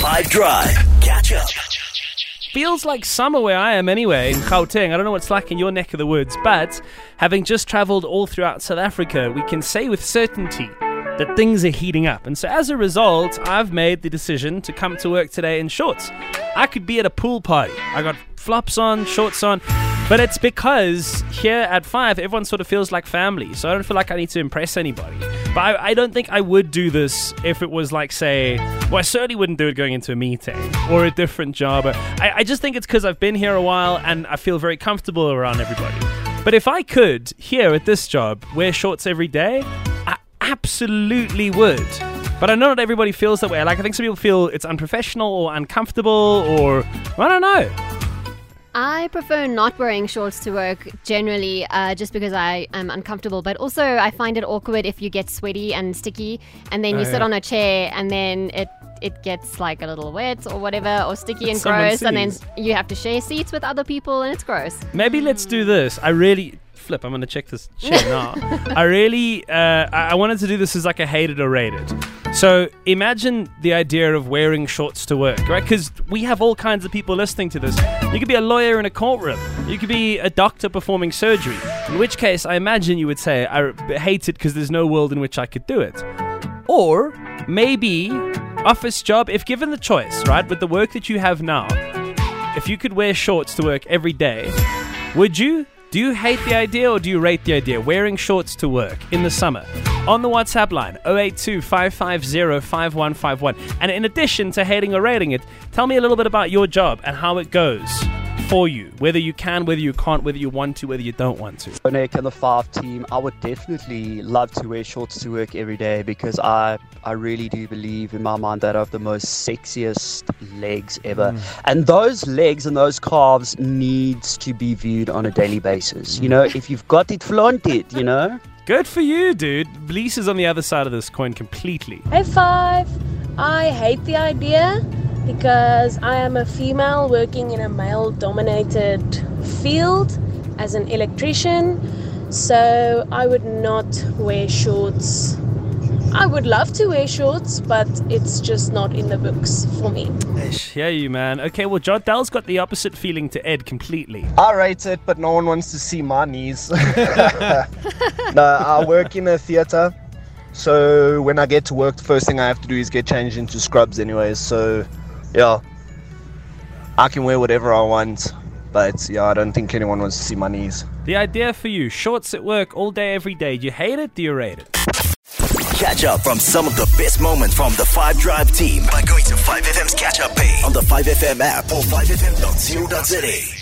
5 Drive. Catch up. feels like summer where I am anyway in Gauteng. I don't know what's like in your neck of the woods, but having just traveled all throughout South Africa, we can say with certainty that things are heating up. And so as a result, I've made the decision to come to work today in shorts. I could be at a pool party. I got flops on, shorts on, but it's because here at 5 everyone sort of feels like family. So I don't feel like I need to impress anybody. But I, I don't think I would do this if it was like, say, well, I certainly wouldn't do it going into a meeting or a different job. I, I just think it's because I've been here a while and I feel very comfortable around everybody. But if I could, here at this job, wear shorts every day, I absolutely would. But I know not everybody feels that way. Like, I think some people feel it's unprofessional or uncomfortable or I don't know. I prefer not wearing shorts to work generally, uh, just because I am uncomfortable. But also, I find it awkward if you get sweaty and sticky, and then Oh, you sit yeah. on a chair, and then it it gets like a little wet or whatever, or sticky and Someone gross, and then sees. you have to share seats with other people, and it's gross. Maybe let's do this. I really flip. I'm gonna check this chair now. I really, uh, I I wanted to do this as like a hated or rated. So imagine the idea of wearing shorts to work, right? Because we have all kinds of people listening to this. You could be a lawyer in a courtroom. You could be a doctor performing surgery. In which case, I imagine you would say, I hate it because there's no world in which I could do it. Or maybe office job, if given the choice, right, with the work that you have now, if you could wear shorts to work every day, would you? Do you hate the idea or do you rate the idea? Wearing shorts to work in the summer. On the WhatsApp line, 082 550 5151. And in addition to hating or rating it, tell me a little bit about your job and how it goes for you. Whether you can, whether you can't, whether you want to, whether you don't want to. Onek and the five team, I would definitely love to wear shorts to work every day because I I really do believe in my mind that I have the most sexiest legs ever. Mm. And those legs and those calves needs to be viewed on a daily basis. You know, if you've got it, flaunt it, you know? Good for you, dude. Lisa's on the other side of this coin completely. Hey five, I hate the idea because I am a female working in a male dominated field as an electrician. So I would not wear shorts. I would love to wear shorts, but it's just not in the books for me. Ish, Yeah, you man. Okay, well, John Dell's got the opposite feeling to Ed completely. I rate it, but no one wants to see my knees. no, I work in a theater, so when I get to work, the first thing I have to do is get changed into scrubs, anyways. So, yeah, I can wear whatever I want, but yeah, I don't think anyone wants to see my knees. The idea for you shorts at work all day, every day. Do you hate it? Do you rate it? Catch up from some of the best moments from the 5 Drive team by going to 5FM's catch up page on the 5FM app or 5FM.co.za.